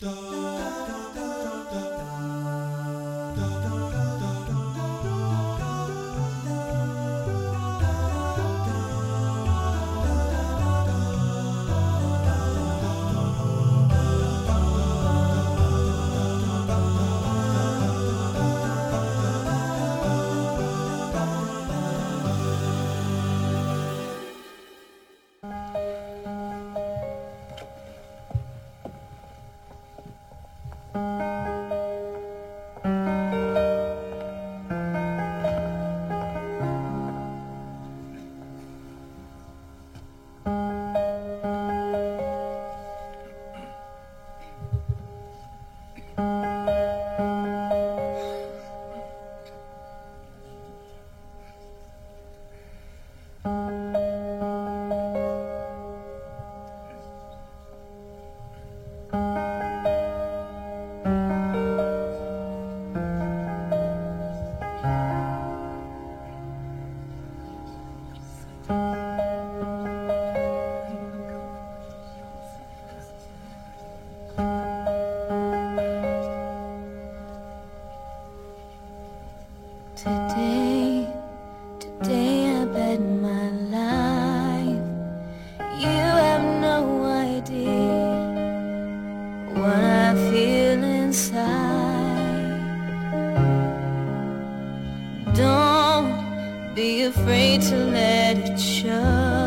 da. Today, today my life. You have no idea what I feel inside. Don't be afraid to let it show.